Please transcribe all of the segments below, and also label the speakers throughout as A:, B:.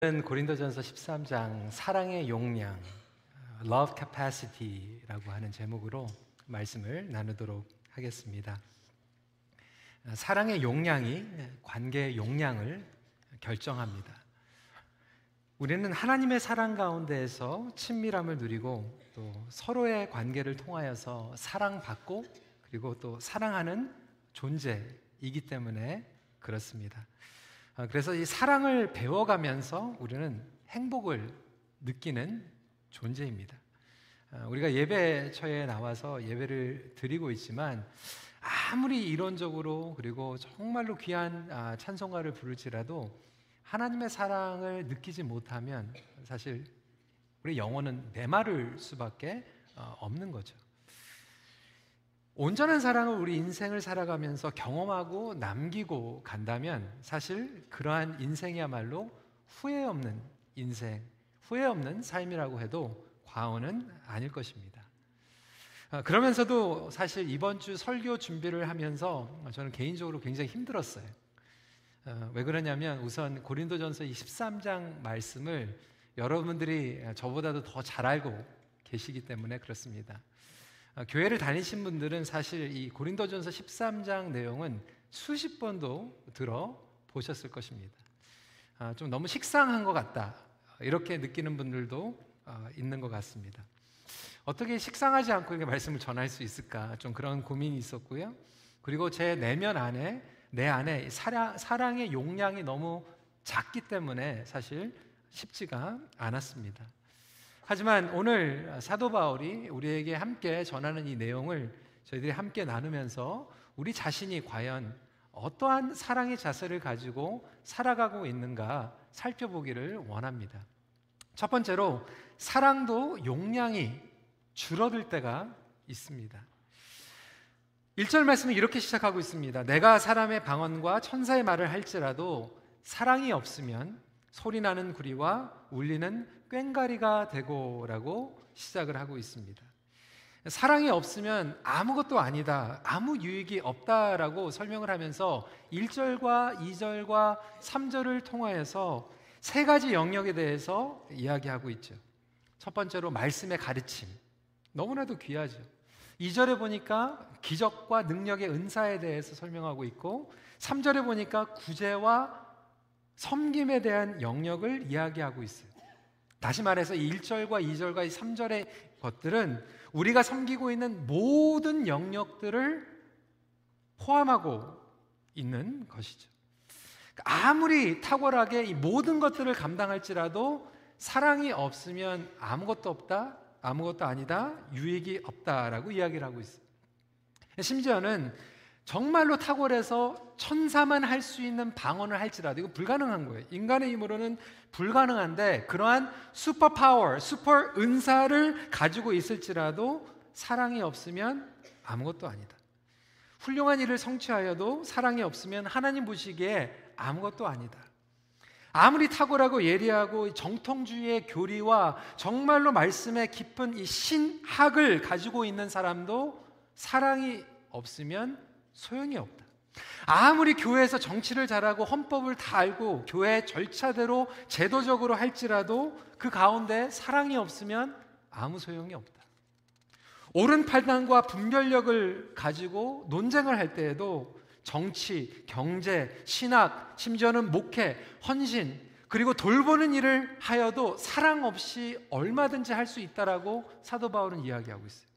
A: 고린도전서 13장 사랑의 용량 Love Capacity라고 하는 제목으로 말씀을 나누도록 하겠습니다. 사랑의 용량이 관계의 용량을 결정합니다. 우리는 하나님의 사랑 가운데에서 친밀함을 누리고 또 서로의 관계를 통하여서 사랑받고 그리고 또 사랑하는 존재이기 때문에 그렇습니다. 아, 그래서 이 사랑을 배워가면서 우리는 행복을 느끼는 존재입니다. 아, 우리가 예배처에 나와서 예배를 드리고 있지만 아무리 이론적으로 그리고 정말로 귀한 아, 찬송가를 부를지라도 하나님의 사랑을 느끼지 못하면 사실 우리 영혼은 메마를 수밖에 어, 없는 거죠. 온전한 사랑을 우리 인생을 살아가면서 경험하고 남기고 간다면 사실 그러한 인생이야말로 후회 없는 인생, 후회 없는 삶이라고 해도 과언은 아닐 것입니다. 아, 그러면서도 사실 이번 주 설교 준비를 하면서 저는 개인적으로 굉장히 힘들었어요. 아, 왜 그러냐면 우선 고린도전서 23장 말씀을 여러분들이 저보다도 더 잘 알고 계시기 때문에 그렇습니다. 아, 교회를 다니신 분들은 사실 이 고린도전서 13장 내용은 수십 번도 들어 보셨을 것입니다. 아, 좀 너무 식상한 것 같다 이렇게 느끼는 분들도 아, 있는 것 같습니다. 어떻게 식상하지 않고 이렇게 말씀을 전할 수 있을까 좀 그런 고민이 있었고요. 그리고 제 내면 안에 내 안에 사랑, 사랑의 용량이 너무 작기 때문에 사실 쉽지가 않았습니다. 하지만 오늘 사도 바울이 우리에게 함께 전하는 이 내용을 저희들이 함께 나누면서 우리 자신이 과연 어떠한 사랑의 자세를 가지고 살아가고 있는가 살펴보기를 원합니다. 첫 번째로 사랑도 용량이 줄어들 때가 있습니다. 1절 말씀이 이렇게 시작하고 있습니다. 내가 사람의 방언과 천사의 말을 할지라도 사랑이 없으면 소리 나는 구리와 울리는 꽹가리가 되고라고 시작을 하고 있습니다. 사랑이 없으면 아무것도 아니다, 아무 유익이 없다라고 설명을 하면서 1절과 2절과 3절을 통하여서 세 가지 영역에 대해서 이야기하고 있죠. 첫 번째로 말씀의 가르침. 너무나도 귀하죠. 2절에 보니까 기적과 능력의 은사에 대해서 설명하고 있고 3절에 보니까 구제와 섬김에 대한 영역을 이야기하고 있어요. 다시 말해서 1절과 2절과 3절의 것들은 우리가 섬기고 있는 모든 영역들을 포함하고 있는 것이죠. 아무리 탁월하게 이 모든 것들을 감당할지라도 사랑이 없으면 아무것도 없다, 아무것도 아니다, 유익이 없다라고 이야기를 하고 있어요. 심지어는 정말로 탁월해서 천사만 할 수 있는 방언을 할지라도 이거 불가능한 거예요. 인간의 힘으로는 불가능한데 그러한 슈퍼 파워, 슈퍼 은사를 가지고 있을지라도 사랑이 없으면 아무것도 아니다. 훌륭한 일을 성취하여도 사랑이 없으면 하나님 보시기에 아무것도 아니다. 아무리 탁월하고 예리하고 정통주의의 교리와 정말로 말씀의 깊은 이 신학을 가지고 있는 사람도 사랑이 없으면 소용이 없다. 아무리 교회에서 정치를 잘하고 헌법을 다 알고 교회 절차대로 제도적으로 할지라도 그 가운데 사랑이 없으면 아무 소용이 없다. 옳은 판단과 분별력을 가지고 논쟁을 할 때에도 정치, 경제, 신학, 심지어는 목회, 헌신, 그리고 돌보는 일을 하여도 사랑 없이 얼마든지 할 수 있다라고 사도 바울은 이야기하고 있어요.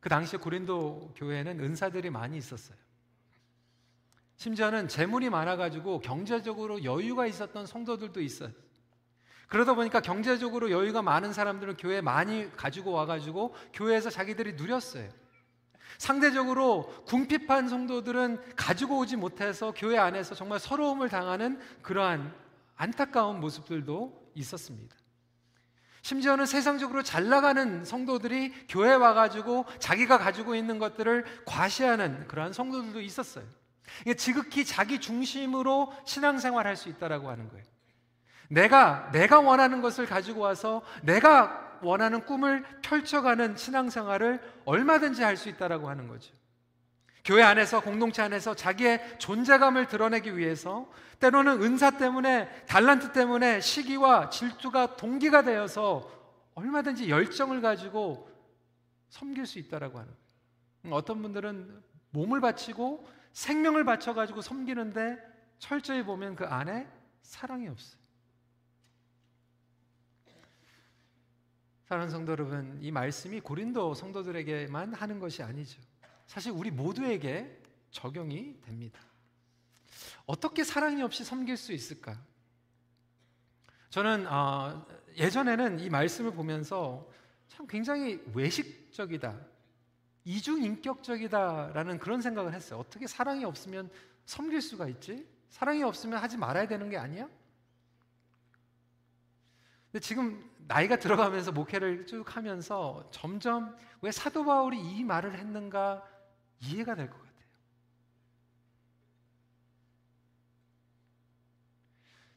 A: 그 당시에 고린도 교회에는 은사들이 많이 있었어요. 심지어는 재물이 많아가지고 경제적으로 여유가 있었던 성도들도 있어요. 그러다 보니까 경제적으로 여유가 많은 사람들은 교회 많이 가지고 와가지고 교회에서 자기들이 누렸어요. 상대적으로 궁핍한 성도들은 가지고 오지 못해서 교회 안에서 정말 서러움을 당하는 그러한 안타까운 모습들도 있었습니다. 심지어는 세상적으로 잘 나가는 성도들이 교회 와가지고 자기가 가지고 있는 것들을 과시하는 그러한 성도들도 있었어요. 지극히 자기 중심으로 신앙생활 할 수 있다라고 하는 거예요. 내가, 내가 원하는 것을 가지고 와서 내가 원하는 꿈을 펼쳐가는 신앙생활을 얼마든지 할 수 있다라고 하는 거죠. 교회 안에서 공동체 안에서 자기의 존재감을 드러내기 위해서 때로는 은사 때문에 달란트 때문에 시기와 질투가 동기가 되어서 얼마든지 열정을 가지고 섬길 수 있다라고 하는 거예요. 어떤 분들은 몸을 바치고 생명을 바쳐 가지고 섬기는데 철저히 보면 그 안에 사랑이 없어요. 사랑하는 성도 여러분, 이 말씀이 고린도 성도들에게만 하는 것이 아니죠. 사실 우리 모두에게 적용이 됩니다. 어떻게 사랑이 없이 섬길 수 있을까? 저는 어, 예전에는 이 말씀을 보면서 참 굉장히 외식적이다, 이중인격적이다라는 그런 생각을 했어요. 어떻게 사랑이 없으면 섬길 수가 있지? 사랑이 없으면 하지 말아야 되는 게 아니야? 근데 지금 나이가 들어가면서 목회를 쭉 하면서 점점 왜 사도 바울이 이 말을 했는가 이해가 될 것 같아요.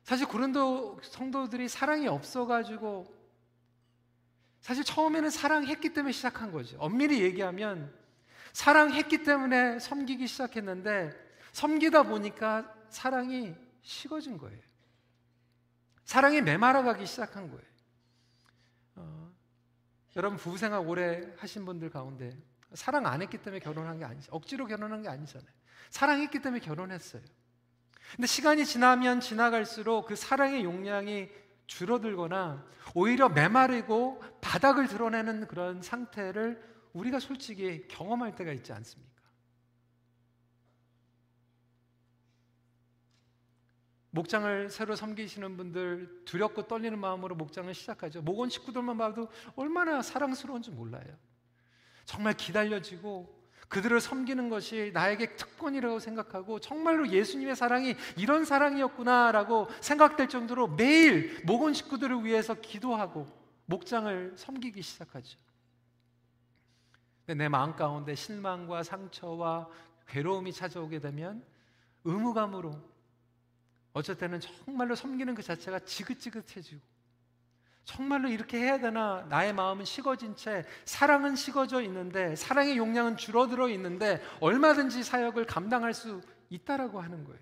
A: 사실 고린도 성도들이 사랑이 없어가지고 사실 처음에는 사랑했기 때문에 시작한 거죠. 엄밀히 얘기하면 사랑했기 때문에 섬기기 시작했는데 섬기다 보니까 사랑이 식어진 거예요. 사랑이 메말아가기 시작한 거예요. 어, 여러분 부부 생활 오래 하신 분들 가운데 사랑 안 했기 때문에 결혼한 게 아니죠. 억지로 결혼한 게 아니잖아요. 사랑했기 때문에 결혼했어요. 근데 시간이 지나면 지나갈수록 그 사랑의 용량이 줄어들거나 오히려 메마르고 바닥을 드러내는 그런 상태를 우리가 솔직히 경험할 때가 있지 않습니까? 목장을 새로 섬기시는 분들 두렵고 떨리는 마음으로 목장을 시작하죠. 목원 식구들만 봐도 얼마나 사랑스러운지 몰라요. 정말 기다려지고 그들을 섬기는 것이 나에게 특권이라고 생각하고 정말로 예수님의 사랑이 이런 사랑이었구나라고 생각될 정도로 매일 목원 식구들을 위해서 기도하고 목장을 섬기기 시작하죠. 내 마음 가운데 실망과 상처와 괴로움이 찾아오게 되면 의무감으로 때는 정말로 섬기는 그 자체가 지긋지긋해지고 정말로 이렇게 해야 되나 나의 마음은 식어진 채 사랑은 식어져 있는데 사랑의 용량은 줄어들어 있는데 얼마든지 사역을 감당할 수 있다라고 하는 거예요.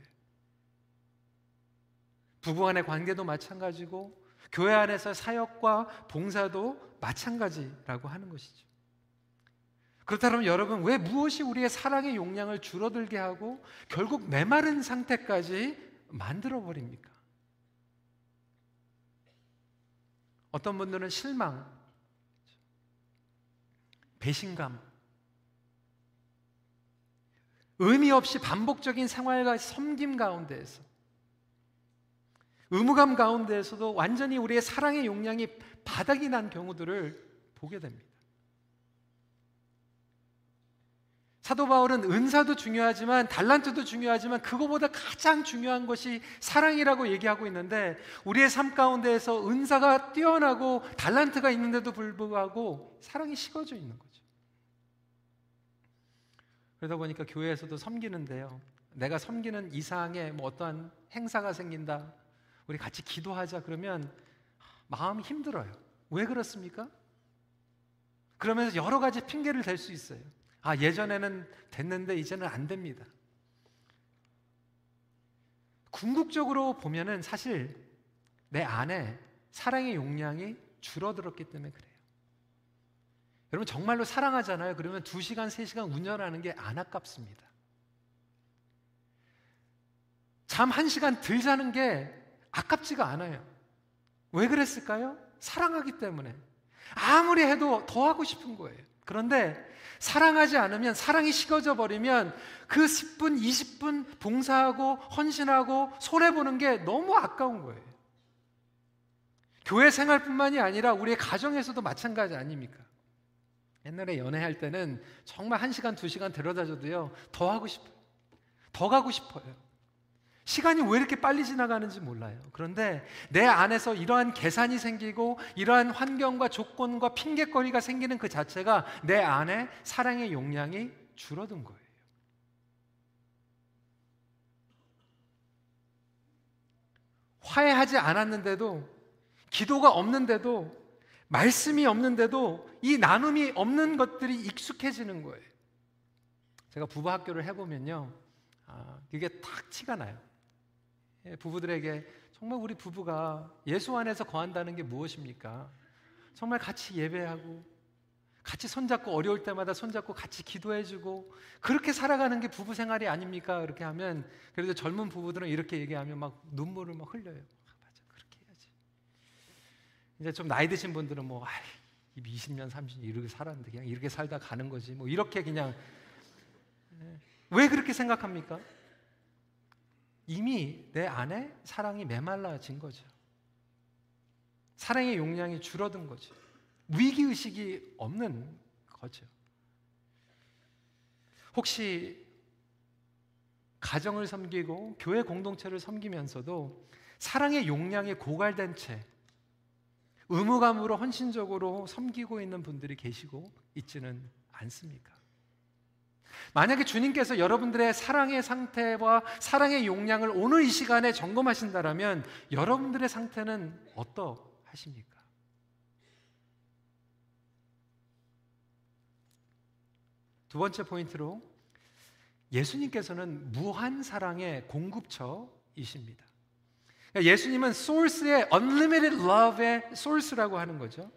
A: 부부 간의 관계도 마찬가지고 교회 안에서 사역과 봉사도 마찬가지라고 하는 것이죠. 그렇다면 여러분 왜 무엇이 우리의 사랑의 용량을 줄어들게 하고 결국 메마른 상태까지 만들어 버립니까? 어떤 분들은 실망, 배신감, 의미 없이 반복적인 생활과 섬김 가운데에서 의무감 가운데에서도 완전히 우리의 사랑의 용량이 바닥이 난 경우들을 보게 됩니다. 사도 바울은 은사도 중요하지만 달란트도 중요하지만 그거보다 가장 중요한 것이 사랑이라고 얘기하고 있는데 우리의 삶 가운데에서 은사가 뛰어나고 달란트가 있는데도 불구하고 사랑이 식어져 있는 거죠. 그러다 보니까 교회에서도 섬기는데요. 내가 섬기는 이상의 뭐 어떠한 행사가 생긴다. 우리 같이 기도하자 그러면 마음이 힘들어요. 왜 그렇습니까? 그러면서 여러 가지 핑계를 댈 수 있어요. 아, 예전에는 됐는데 이제는 안 됩니다. 궁극적으로 보면은 사실 내 안에 사랑의 용량이 줄어들었기 때문에 그래요. 여러분 정말로 사랑하잖아요. 그러면 2시간, 3시간 운전하는 게 안 아깝습니다. 잠 1시간 들 자는 게 아깝지가 않아요. 왜 그랬을까요? 사랑하기 때문에. 아무리 해도 더 하고 싶은 거예요. 그런데 사랑하지 않으면 사랑이 식어져 버리면 그 10분, 20분 봉사하고 헌신하고 손해 보는 게 너무 아까운 거예요. 교회 생활뿐만이 아니라 우리의 가정에서도 마찬가지 아닙니까? 옛날에 연애할 때는 정말 1시간, 2시간 데려다 줘도요, 더 하고 싶어요. 더 가고 싶어요. 시간이 왜 이렇게 빨리 지나가는지 몰라요. 그런데 내 안에서 이러한 계산이 생기고 이러한 환경과 조건과 핑계거리가 생기는 그 자체가 내 안에 사랑의 용량이 줄어든 거예요. 화해하지 않았는데도 기도가 없는데도 말씀이 없는데도 이 나눔이 없는 것들이 익숙해지는 거예요. 제가 부부 학교를 해보면요, 아, 그게 탁 티가 나요. 예, 부부들에게 정말 우리 부부가 예수 안에서 거한다는 게 무엇입니까? 정말 같이 예배하고 같이 손잡고 어려울 때마다 손잡고 같이 기도해주고 그렇게 살아가는 게 부부 생활이 아닙니까? 그렇게 하면 그래도 젊은 부부들은 이렇게 얘기하면 막 눈물을 막 흘려요. 아, 맞아, 그렇게 해야지. 이제 좀 나이 드신 분들은 뭐 아이, 20년, 30년 이렇게 살았는데 그냥 이렇게 살다 가는 거지. 뭐 이렇게 그냥 예. 왜 그렇게 생각합니까? 이미 내 안에 사랑이 메말라진 거죠. 사랑의 용량이 줄어든 거죠. 위기 의식이 없는 거죠. 혹시 가정을 섬기고 교회 공동체를 섬기면서도 사랑의 용량이 고갈된 채 의무감으로 헌신적으로 섬기고 있는 분들이 계시고 있지는 않습니까? 만약에 주님께서 여러분들의 사랑의 상태와 사랑의 용량을 오늘 이 시간에 점검하신다면 여러분들의 상태는 어떠하십니까? 두 번째 포인트로 예수님께서는 무한 사랑의 공급처이십니다. 그러니까 예수님은 source의 unlimited love의 source라고 하는 거죠.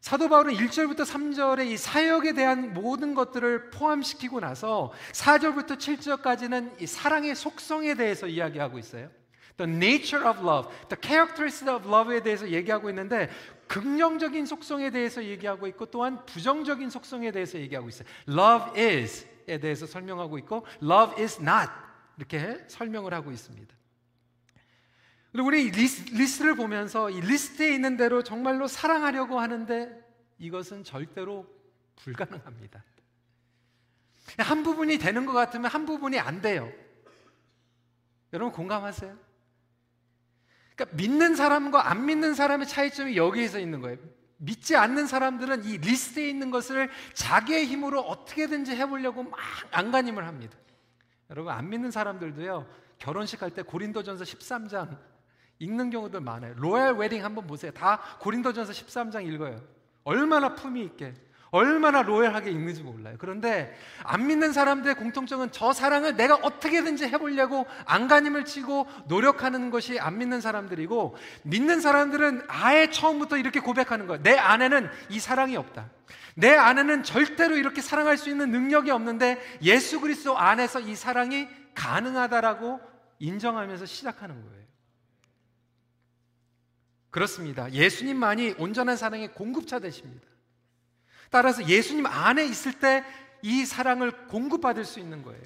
A: 사도 바울은 1절부터 3절에 이 사역에 대한 모든 것들을 포함시키고 나서 4절부터 7절까지는 이 사랑의 속성에 대해서 이야기하고 있어요. The nature of love, the characteristics of love에 대해서 얘기하고 있는데 긍정적인 속성에 대해서 얘기하고 있고 또한 부정적인 속성에 대해서 얘기하고 있어요. Love is에 대해서 설명하고 있고 love is not 이렇게 설명을 하고 있습니다. 그리고 우리 리스트, 를 보면서 이 리스트에 있는 대로 정말로 사랑하려고 하는데 이것은 절대로 불가능합니다. 한 부분이 되는 것 같으면 한 부분이 안 돼요. 여러분 공감하세요? 그러니까 믿는 사람과 안 믿는 사람의 차이점이 여기에서 있는 거예요. 믿지 않는 사람들은 이 리스트에 있는 것을 자기의 힘으로 어떻게든지 해보려고 막 안간힘을 합니다. 여러분 안 믿는 사람들도요 결혼식 할 때 고린도전서 13장 읽는 경우도 많아요. 로얄 웨딩 한번 보세요. 다 고린도전서 13장 읽어요. 얼마나 품위 있게 얼마나 로열하게 읽는지 몰라요. 그런데 안 믿는 사람들의 공통점은 저 사랑을 내가 어떻게든지 해보려고 안간힘을 치고 노력하는 것이 안 믿는 사람들이고 믿는 사람들은 아예 처음부터 이렇게 고백하는 거예요. 내 안에는 이 사랑이 없다. 내 안에는 절대로 이렇게 사랑할 수 있는 능력이 없는데 예수 그리스도 안에서 이 사랑이 가능하다라고 인정하면서 시작하는 거예요. 그렇습니다. 예수님만이 온전한 사랑의 공급자 되십니다. 따라서 예수님 안에 있을 때 이 사랑을 공급받을 수 있는 거예요.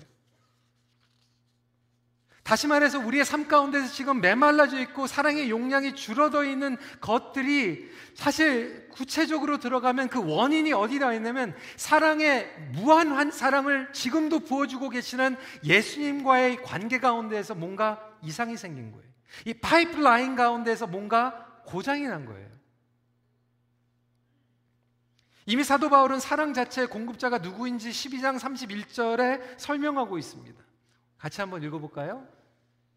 A: 다시 말해서 우리의 삶 가운데서 지금 메말라져 있고 사랑의 용량이 줄어들어 있는 것들이 사실 구체적으로 들어가면 그 원인이 어디다 있냐면 사랑의 무한한 사랑을 지금도 부어주고 계시는 예수님과의 관계 가운데에서 뭔가 이상이 생긴 거예요. 이 파이프라인 가운데서 뭔가 고장이 난 거예요. 이미 사도 바울은 사랑 자체의 공급자가 누구인지 12장 31절에 설명하고 있습니다. 같이 한번 읽어볼까요?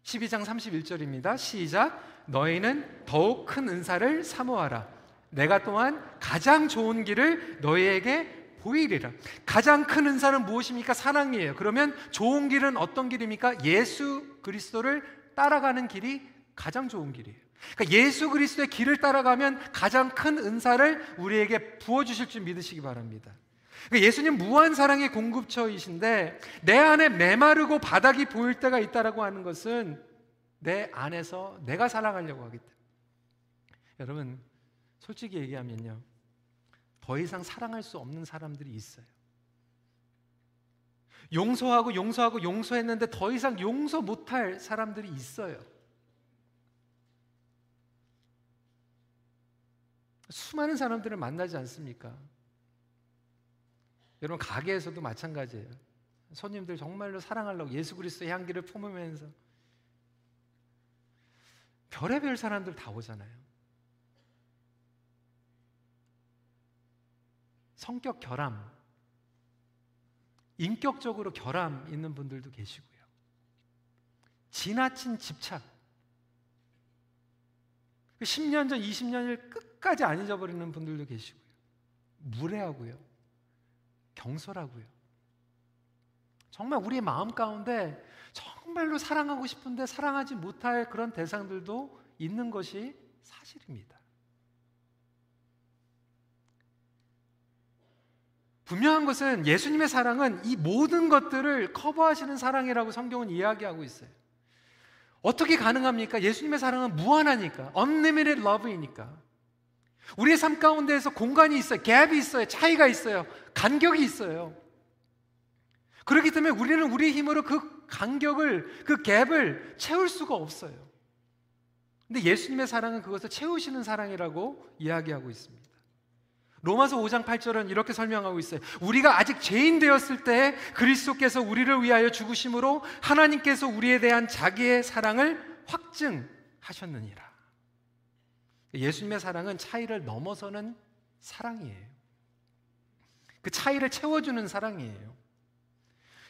A: 12장 31절입니다. 시작. 너희는 더욱 큰 은사를 사모하라. 내가 또한 가장 좋은 길을 너희에게 보이리라. 가장 큰 은사는 무엇입니까? 사랑이에요. 그러면 좋은 길은 어떤 길입니까? 예수 그리스도를 따라가는 길이 가장 좋은 길이에요. 그러니까 예수 그리스도의 길을 따라가면 가장 큰 은사를 우리에게 부어주실 줄 믿으시기 바랍니다. 그러니까 예수님 무한 사랑의 공급처이신데 내 안에 메마르고 바닥이 보일 때가 있다라고 하는 것은 내 안에서 내가 사랑하려고 하기 때문에 여러분 솔직히 얘기하면요 더 이상 사랑할 수 없는 사람들이 있어요. 용서하고 용서하고 용서했는데 더 이상 용서 못할 사람들이 있어요. 수많은 사람들을 만나지 않습니까? 여러분 가게에서도 마찬가지예요. 손님들 정말로 사랑하려고 예수 그리스도의 향기를 품으면서 별의별 사람들 다 오잖아요. 성격 결함, 인격적으로 결함 있는 분들도 계시고요. 지나친 집착, 10년 전, 20년을 끝까지 안 잊어버리는 분들도 계시고요. 무례하고요. 경솔하고요. 정말 우리의 마음 가운데 정말로 사랑하고 싶은데 사랑하지 못할 그런 대상들도 있는 것이 사실입니다. 분명한 것은 예수님의 사랑은 이 모든 것들을 커버하시는 사랑이라고 성경은 이야기하고 있어요. 어떻게 가능합니까? 예수님의 사랑은 무한하니까. unlimited love이니까. 우리의 삶 가운데에서 공간이 있어요. 갭이 있어요. 차이가 있어요. 간격이 있어요. 그렇기 때문에 우리는 우리의 힘으로 그 간격을, 그 갭을 채울 수가 없어요. 근데 예수님의 사랑은 그것을 채우시는 사랑이라고 이야기하고 있습니다. 로마서 5장 8절은 이렇게 설명하고 있어요. 우리가 아직 죄인 되었을 때 그리스도께서 우리를 위하여 죽으심으로 하나님께서 우리에 대한 자기의 사랑을 확증하셨느니라. 예수님의 사랑은 차이를 넘어서는 사랑이에요. 그 차이를 채워주는 사랑이에요.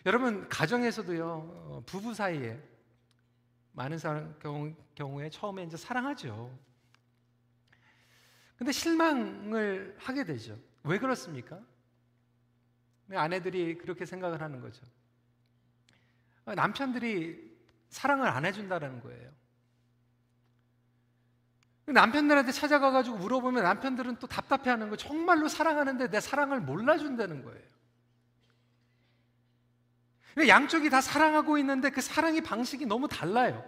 A: 여러분, 가정에서도요, 어, 부부 사이에 많은 사람 경우, 경우 에 처음에 이제 사랑하죠. 근데 실망을 하게 되죠. 왜 그렇습니까? 아내들이 그렇게 생각을 하는 거죠. 남편들이 사랑을 안 해준다는 거예요. 남편들한테 찾아가가지고 물어보면 남편들은 또 답답해하는 거 정말로 사랑하는데 내 사랑을 몰라준다는 거예요. 양쪽이 다 사랑하고 있는데 그 사랑의 방식이 너무 달라요.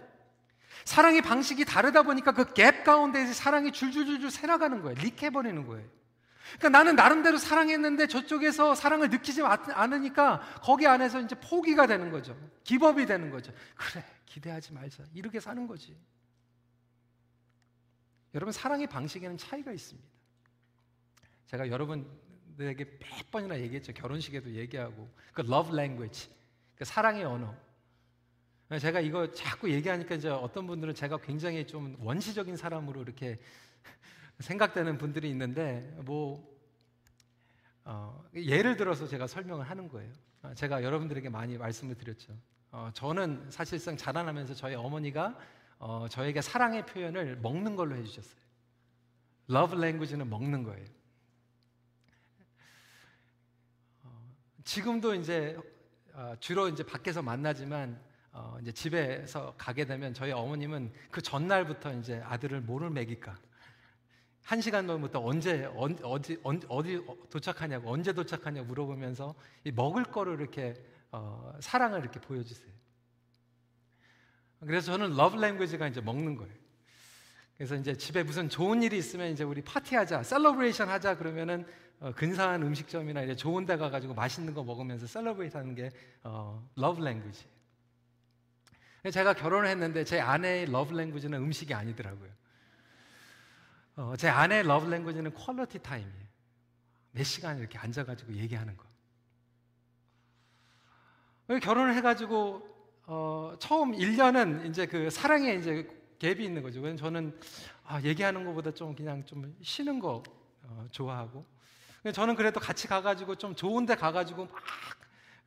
A: 사랑의 방식이 다르다 보니까 그 갭 가운데에서 사랑이 줄줄줄줄 새나가는 거예요. 리해버리는 거예요. 그러니까 나는 나름대로 사랑했는데 저쪽에서 사랑을 느끼지 않으니까 거기 안에서 이제 포기가 되는 거죠. 기법이 되는 거죠. 그래, 기대하지 말자. 이렇게 사는 거지. 여러분, 사랑의 방식에는 차이가 있습니다. 제가 여러분들에게 몇 번이나 얘기했죠. 결혼식에도 얘기하고. 그 love language. 그 사랑의 언어. 제가 이거 자꾸 얘기하니까 이제 어떤 분들은 제가 굉장히 좀 원시적인 사람으로 이렇게 생각되는 분들이 있는데 뭐 어, 예를 들어서 제가 설명을 하는 거예요. 어, 제가 여러분들에게 많이 말씀을 드렸죠. 어, 저는 사실상 자라나면서 저희 어머니가 어, 저에게 사랑의 표현을 먹는 걸로 해주셨어요. Love language는 먹는 거예요. 어, 지금도 이제 어, 주로 이제 밖에서 만나지만 어, 이제 집에서 가게 되면 저희 어머님은 그 전날부터 이제 아들을 뭐를 먹일까 한 시간 전부터 언제 어디 어디 도착하냐고 언제 도착하냐고 물어보면서 이 먹을 거를 이렇게 어, 사랑을 이렇게 보여주세요. 그래서 저는 love language가 이제 먹는 거예요. 그래서 이제 집에 무슨 좋은 일이 있으면 이제 우리 파티하자, celebration 하자 그러면은 어, 근사한 음식점이나 이제 좋은 데 가가지고 맛있는 거 먹으면서 celebrate 하는 게 어, love language. 제가 결혼을 했는데 제 아내의 love language는 음식이 아니더라고요. 어, 제 아내의 love language는 quality time이에요. 몇 시간 이렇게 앉아가지고 얘기하는 거. 결혼을 해가지고 어, 처음 1년은 이제 그 사랑에 이제 갭이 있는 거죠. 왜냐면 저는 아, 얘기하는 것보다 좀 그냥 좀 쉬는 거 어, 좋아하고. 저는 그래도 같이 가가지고 좀 좋은 데 가가지고 막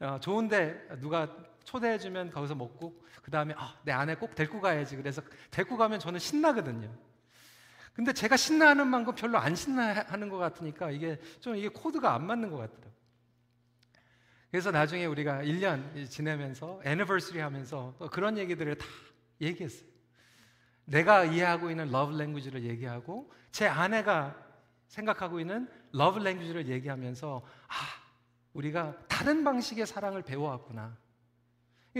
A: 어, 좋은 데 누가 초대해주면 거기서 먹고 그 다음에 아, 내 아내 꼭 데리고 가야지. 그래서 데리고 가면 저는 신나거든요. 근데 제가 신나하는 만큼 별로 안 신나하는 것 같으니까 이게 좀 이게 코드가 안 맞는 것 같더라고요. 그래서 나중에 우리가 1년 지내면서 anniversary 하면서 또 그런 얘기들을 다 얘기했어요. 내가 이해하고 있는 love language를 얘기하고 제 아내가 생각하고 있는 love language를 얘기하면서 아, 우리가 다른 방식의 사랑을 배워왔구나.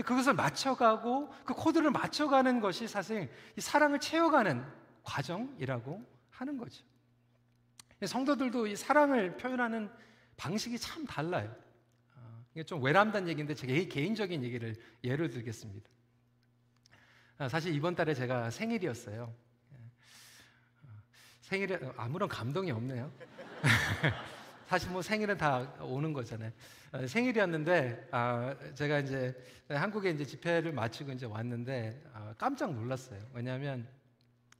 A: 그것을 맞춰가고 그 코드를 맞춰가는 것이 사실 이 사랑을 채워가는 과정이라고 하는 거죠. 성도들도 이 사랑을 표현하는 방식이 참 달라요. 어, 이게 좀 외람된 얘기인데 제 개인적인 얘기를 예를 들겠습니다. 아, 사실 이번 달에 제가 생일이었어요. 어, 생일에 아무런 감동이 없네요. 사실 뭐 생일은 다 오는 거잖아요. 어, 생일이었는데 아, 제가 이제 한국에 이제 집회를 마치고 이제 왔는데 아, 깜짝 놀랐어요. 왜냐하면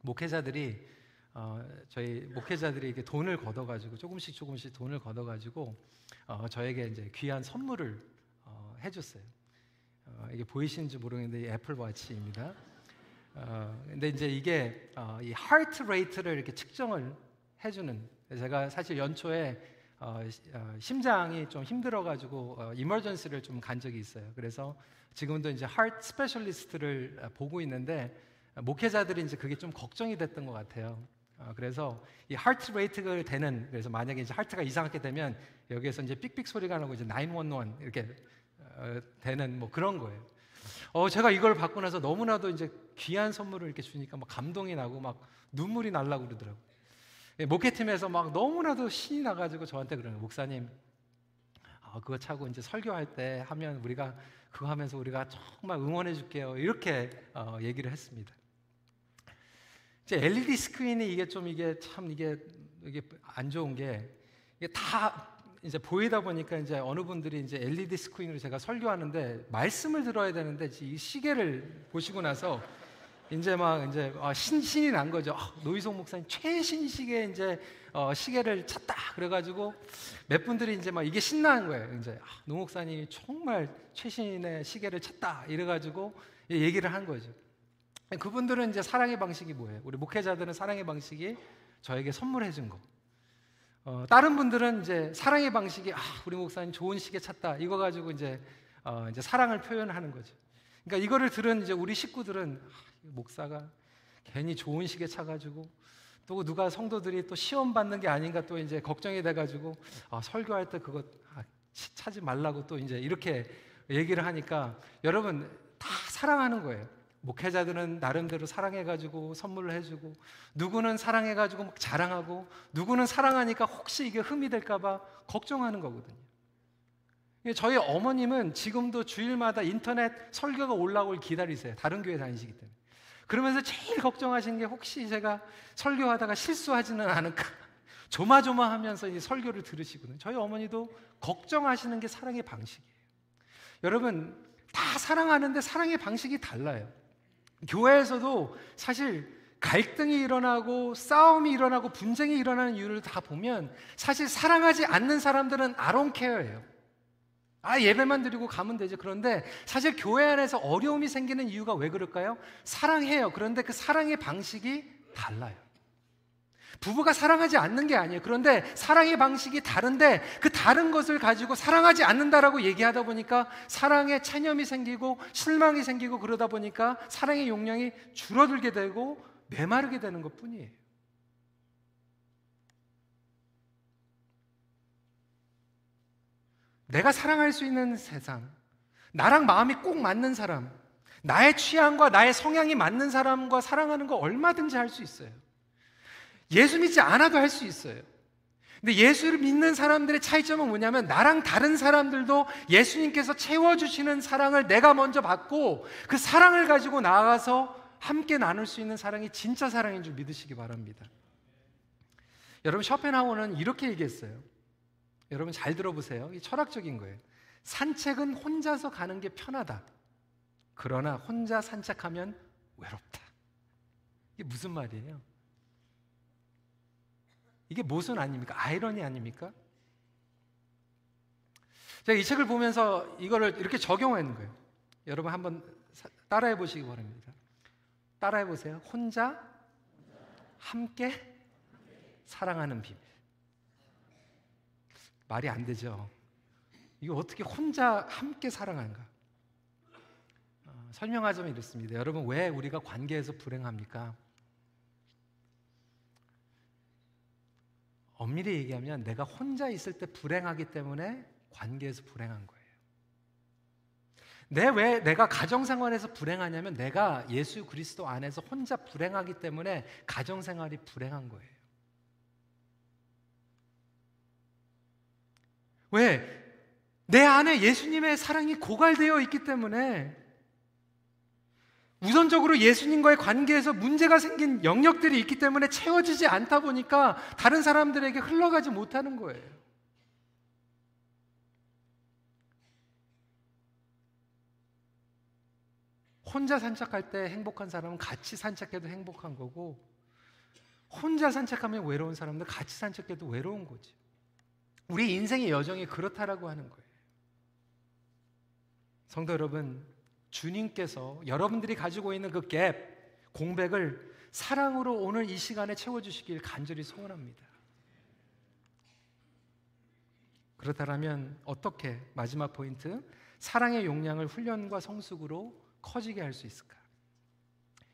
A: 목회자들이 어, 저희 목회자들이 이렇게 돈을 걷어가지고 조금씩 조금씩 돈을 걷어가지고 어, 저에게 이제 귀한 선물을 어, 해줬어요. 어, 이게 보이시는지 모르겠는데 애플워치입니다. 어, 근데 이제 이게 어, 이 heart rate를 이렇게 측정을 해주는 제가 사실 연초에 어, 어, 심장이 좀 힘들어가지고 어, 이머전시를 좀 간 적이 있어요. 그래서 지금도 이제 heart specialist를 보고 있는데 목회자들이 이제 그게 좀 걱정이 됐던 것 같아요. 어, 그래서 이 heart rate가 되는 그래서 만약에 이제 heart가 이상하게 되면 여기에서 이제 삑삑 소리가 나고 이제 911 이렇게 어, 되는 뭐 그런 거예요. 어 제가 이걸 받고 나서 너무나도 이제 귀한 선물을 이렇게 주니까 막 감동이 나고 막 눈물이 날라고 그러더라고. 예, 목회팀에서 막 너무나도 신이 나가지고 저한테 그러는 목사님, 어, 그거 차고 이제 설교할 때 하면 우리가 그거 하면서 우리가 정말 응원해 줄게요. 이렇게 어, 얘기를 했습니다. 이제 LED 스크린이 이게 좀 이게 참 이게 이게 안 좋은 게 이게 다 이제 보이다 보니까 이제 어느 분들이 이제 LED 스크린으로 제가 설교하는데 말씀을 들어야 되는데 이 시계를 보시고 나서 이제 막 이제 아, 신, 신이 난 거죠. 아, 노희송 목사님 최신 시계 이제 어, 시계를 찾다 그래가지고 몇 분들이 이제 막 이게 신나는 거예요. 이제 아, 노 목사님이 정말 최신의 시계를 찾다 이래가지고 얘기를 한 거죠. 그분들은 이제 사랑의 방식이 뭐예요? 우리 목회자들은 사랑의 방식이 저에게 선물해 준 거. 어, 다른 분들은 이제 사랑의 방식이 아, 우리 목사님 좋은 시계 찾다. 이거 가지고 이제 어, 이제 사랑을 표현하는 거죠. 그러니까 이거를 들은 이제 우리 식구들은 아, 목사가 괜히 좋은 시계 차가지고 또 누가 성도들이 또 시험 받는 게 아닌가 또 이제 걱정이 돼가지고 아, 설교할 때 그거 아, 차지 말라고 또 이제 이렇게 얘기를 하니까 여러분 다 사랑하는 거예요. 목회자들은 나름대로 사랑해가지고 선물을 해주고 누구는 사랑해가지고 막 자랑하고 누구는 사랑하니까 혹시 이게 흠이 될까봐 걱정하는 거거든요. 저희 어머님은 지금도 주일마다 인터넷 설교가 올라올 기다리세요. 다른 교회 다니시기 때문에. 그러면서 제일 걱정하시는 게 혹시 제가 설교하다가 실수하지는 않을까. 조마조마하면서 이 설교를 들으시거든요. 저희 어머니도 걱정하시는 게 사랑의 방식이에요. 여러분 다 사랑하는데 사랑의 방식이 달라요. 교회에서도 사실 갈등이 일어나고 싸움이 일어나고 분쟁이 일어나는 이유를 다 보면 사실 사랑하지 않는 사람들은 아론케어예요. 아 예배만 드리고 가면 되죠. 그런데 사실 교회 안에서 어려움이 생기는 이유가 왜 그럴까요? 사랑해요. 그런데 그 사랑의 방식이 달라요. 부부가 사랑하지 않는 게 아니에요. 그런데 사랑의 방식이 다른데 그 다른 것을 가지고 사랑하지 않는다라고 얘기하다 보니까 사랑에 체념이 생기고 실망이 생기고 그러다 보니까 사랑의 용량이 줄어들게 되고 메마르게 되는 것 뿐이에요. 내가 사랑할 수 있는 세상, 나랑 마음이 꼭 맞는 사람, 나의 취향과 나의 성향이 맞는 사람과 사랑하는 거 얼마든지 할 수 있어요. 예수 믿지 않아도 할 수 있어요. 근데 예수를 믿는 사람들의 차이점은 뭐냐면 나랑 다른 사람들도 예수님께서 채워주시는 사랑을 내가 먼저 받고 그 사랑을 가지고 나아가서 함께 나눌 수 있는 사랑이 진짜 사랑인 줄 믿으시기 바랍니다. 여러분 쇼펜하우어는 이렇게 얘기했어요. 여러분 잘 들어보세요. 이 철학적인 거예요. 산책은 혼자서 가는 게 편하다. 그러나 혼자 산책하면 외롭다. 이게 무슨 말이에요? 이게 모순 아닙니까? 아이러니 아닙니까? 제가 이 책을 보면서 이거를 이렇게 적용하는 거예요. 여러분 한번 따라해 보시기 바랍니다. 따라해 보세요. 혼자 함께 사랑하는 비밀. 말이 안 되죠. 이거 어떻게 혼자 함께 사랑하는가? 어, 설명하자면 이렇습니다. 여러분 왜 우리가 관계에서 불행합니까? 엄밀히 얘기하면 내가 혼자 있을 때 불행하기 때문에 관계에서 불행한 거예요. 내 왜 내가 가정 생활에서 불행하냐면 내가 예수 그리스도 안에서 혼자 불행하기 때문에 가정 생활이 불행한 거예요. 왜? 내 안에 예수님의 사랑이 고갈되어 있기 때문에 우선적으로 예수님과의 관계에서 문제가 생긴 영역들이 있기 때문에 채워지지 않다 보니까 다른 사람들에게 흘러가지 못하는 거예요. 혼자 산책할 때 행복한 사람은 같이 산책해도 행복한 거고, 혼자 산책하면 외로운 사람들 같이 산책해도 외로운 거지. 우리 인생의 여정이 그렇다라고 하는 거예요. 성도 여러분, 주님께서 여러분들이 가지고 있는 그 갭, 공백을 사랑으로 오늘 이 시간에 채워주시길 간절히 소원합니다. 그렇다면 어떻게 마지막 포인트 사랑의 용량을 훈련과 성숙으로 커지게 할 수 있을까?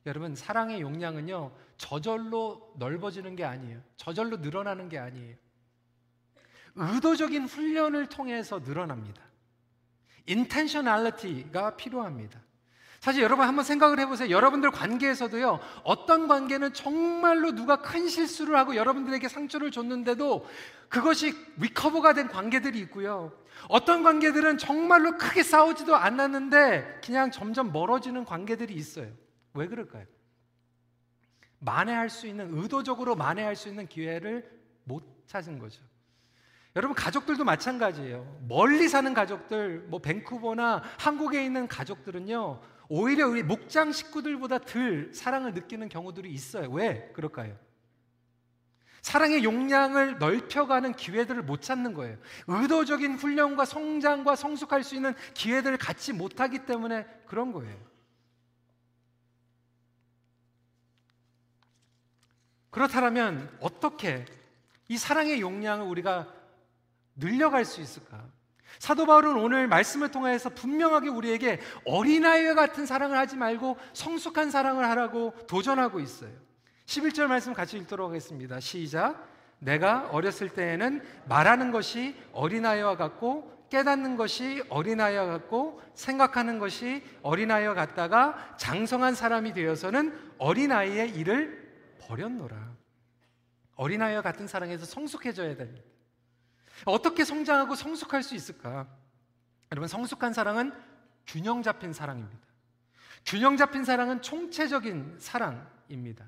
A: 여러분 사랑의 용량은요 저절로 넓어지는 게 아니에요. 저절로 늘어나는 게 아니에요. 의도적인 훈련을 통해서 늘어납니다. 인텐셔널리티가 필요합니다. 사실 여러분 한번 생각을 해보세요. 여러분들 관계에서도요, 어떤 관계는 정말로 누가 큰 실수를 하고 여러분들에게 상처를 줬는데도 그것이 리커버가 된 관계들이 있고요. 어떤 관계들은 정말로 크게 싸우지도 않았는데 그냥 점점 멀어지는 관계들이 있어요. 왜 그럴까요? 만회할 수 있는, 의도적으로 만회할 수 있는 기회를 못 찾은 거죠. 여러분 가족들도 마찬가지예요. 멀리 사는 가족들, 뭐 밴쿠버나 한국에 있는 가족들은요, 오히려 우리 목장 식구들보다 덜 사랑을 느끼는 경우들이 있어요. 왜 그럴까요? 사랑의 용량을 넓혀가는 기회들을 못 찾는 거예요. 의도적인 훈련과 성장과 성숙할 수 있는 기회들을 갖지 못하기 때문에 그런 거예요. 그렇다면 어떻게 이 사랑의 용량을 우리가 늘려갈 수 있을까? 사도 바울은 오늘 말씀을 통해서 분명하게 우리에게 어린아이와 같은 사랑을 하지 말고 성숙한 사랑을 하라고 도전하고 있어요. 11절 말씀 같이 읽도록 하겠습니다. 시작. 내가 어렸을 때에는 말하는 것이 어린아이와 같고 깨닫는 것이 어린아이와 같고 생각하는 것이 어린아이와 같다가 장성한 사람이 되어서는 어린아이의 일을 버렸노라. 어린아이와 같은 사랑에서 성숙해져야 됩니다. 어떻게 성장하고 성숙할 수 있을까? 여러분, 성숙한 사랑은 균형 잡힌 사랑입니다. 균형 잡힌 사랑은 총체적인 사랑입니다.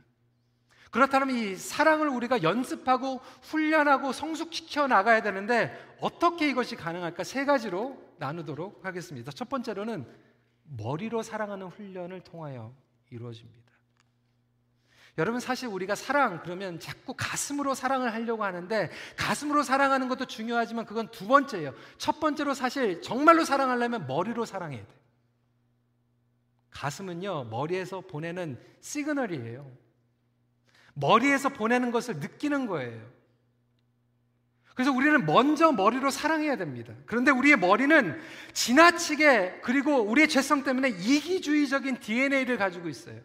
A: 그렇다면 이 사랑을 우리가 연습하고 훈련하고 성숙시켜 나가야 되는데 어떻게 이것이 가능할까? 세 가지로 나누도록 하겠습니다. 첫 번째로는 머리로 사랑하는 훈련을 통하여 이루어집니다. 여러분 사실 우리가 사랑 그러면 자꾸 가슴으로 사랑을 하려고 하는데 가슴으로 사랑하는 것도 중요하지만 그건 두 번째예요. 첫 번째로 사실 정말로 사랑하려면 머리로 사랑해야 돼. 가슴은요 머리에서 보내는 시그널이에요. 머리에서 보내는 것을 느끼는 거예요. 그래서 우리는 먼저 머리로 사랑해야 됩니다. 그런데 우리의 머리는 지나치게 그리고 우리의 죄성 때문에 이기주의적인 DNA를 가지고 있어요.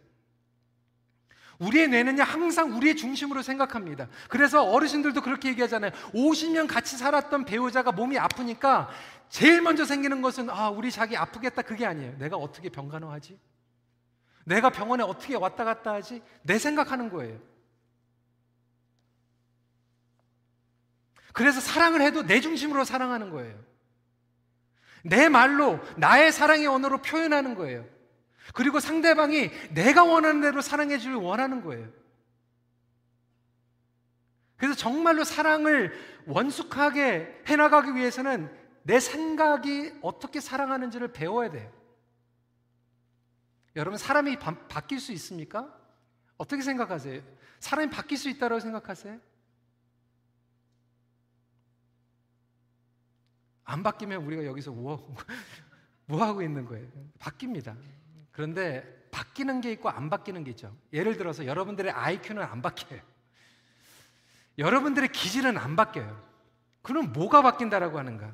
A: 우리의 뇌는요, 항상 우리의 중심으로 생각합니다. 그래서 어르신들도 그렇게 얘기하잖아요. 50년 같이 살았던 배우자가 몸이 아프니까 제일 먼저 생기는 것은, 아, 우리 자기 아프겠다. 그게 아니에요. 내가 어떻게 병간호하지? 내가 병원에 어떻게 왔다 갔다 하지? 내 생각하는 거예요. 그래서 사랑을 해도 내 중심으로 사랑하는 거예요. 내 말로, 나의 사랑의 언어로 표현하는 거예요. 그리고 상대방이 내가 원하는 대로 사랑해 주길 원하는 거예요. 그래서 정말로 사랑을 원숙하게 해나가기 위해서는 내 생각이 어떻게 사랑하는지를 배워야 돼요. 여러분, 사람이 바, 바뀔 수 있습니까? 어떻게 생각하세요? 사람이 바뀔 수 있다고 생각하세요? 안 바뀌면 우리가 여기서 뭐, 뭐 하고 있는 거예요? 바뀝니다. 그런데 바뀌는 게 있고 안 바뀌는 게 있죠. 예를 들어서 여러분들의 IQ는 안 바뀌어요. 여러분들의 기질은 안 바뀌어요. 그럼 뭐가 바뀐다라고 하는가?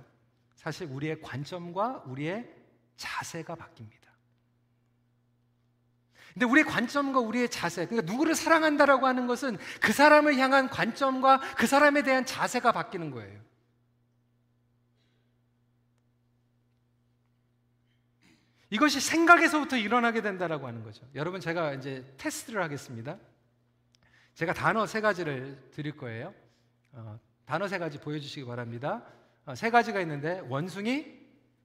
A: 사실 우리의 관점과 우리의 자세가 바뀝니다. 근데 우리의 관점과 우리의 자세, 그러니까 누구를 사랑한다라고 하는 것은 그 사람을 향한 관점과 그 사람에 대한 자세가 바뀌는 거예요. 이것이 생각에서부터 일어나게 된다라고 하는 거죠. 여러분 제가 이제 테스트를 하겠습니다. 제가 단어 세 가지를 드릴 거예요. 어, 단어 세 가지 보여주시기 바랍니다. 어, 세 가지가 있는데 원숭이,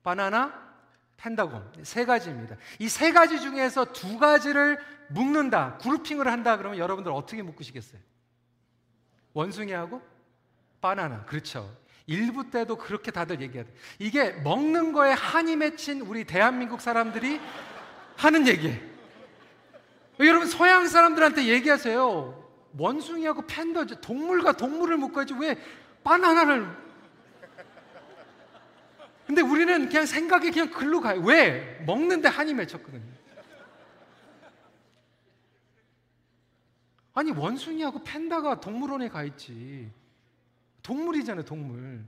A: 바나나, 펜다곤 세 가지입니다. 이 세 가지 중에서 두 가지를 묶는다, 그룹핑을 한다 그러면 여러분들 어떻게 묶으시겠어요? 원숭이하고 바나나 그렇죠. 일부 때도 그렇게 다들 얘기하대. 이게 먹는 거에 한이 맺힌 우리 대한민국 사람들이 하는 얘기예요. 여러분 서양 사람들한테 얘기하세요. 원숭이하고 팬더 동물과 동물을 묶어야지 왜 바나나를 근데 우리는 그냥 생각이 그냥 글로 가요. 왜? 먹는데 한이 맺혔거든요. 아니 원숭이하고 팬다가 동물원에 가 있지. 동물이잖아요, 동물.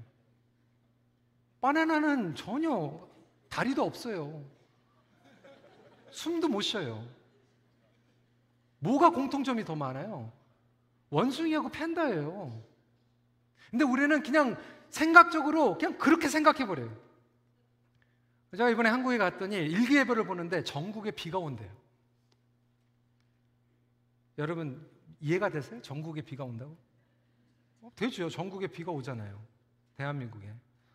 A: 바나나는 전혀 다리도 없어요. 숨도 못 쉬어요. 뭐가 공통점이 더 많아요? 원숭이하고 팬다예요. 근데 우리는 그냥 생각적으로 그냥 그렇게 생각해 버려요. 제가 이번에 한국에 갔더니 일기예보를 보는데 전국에 비가 온대요. 여러분 이해가 되세요? 전국에 비가 온다고? 어, 되죠. 전국에 비가 오잖아요. 대한민국에.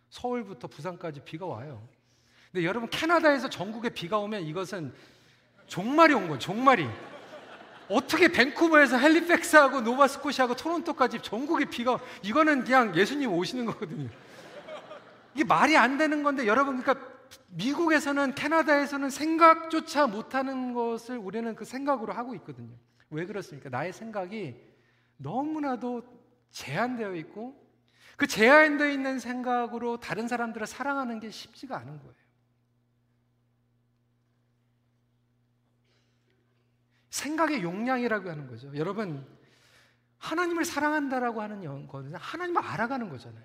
A: 서울부터 부산까지 비가 와요. 근데 여러분 캐나다에서 전국에 비가 오면 이것은 종말이 온 거예요. 종말이. 어떻게 밴쿠버에서 헬리팩스하고 노바스코시하고 토론토까지 전국에 비가 이거는 그냥 예수님 오시는 거거든요. 이게 말이 안 되는 건데 여러분 그러니까 미국에서는 캐나다에서는 생각조차 못하는 것을 우리는 그 생각으로 하고 있거든요. 왜 그렇습니까? 나의 생각이 너무나도 제한되어 있고 그 제한되어 있는 생각으로 다른 사람들을 사랑하는 게 쉽지가 않은 거예요. 생각의 용량이라고 하는 거죠. 여러분, 하나님을 사랑한다라고 하는 거는 하나님을 알아가는 거잖아요.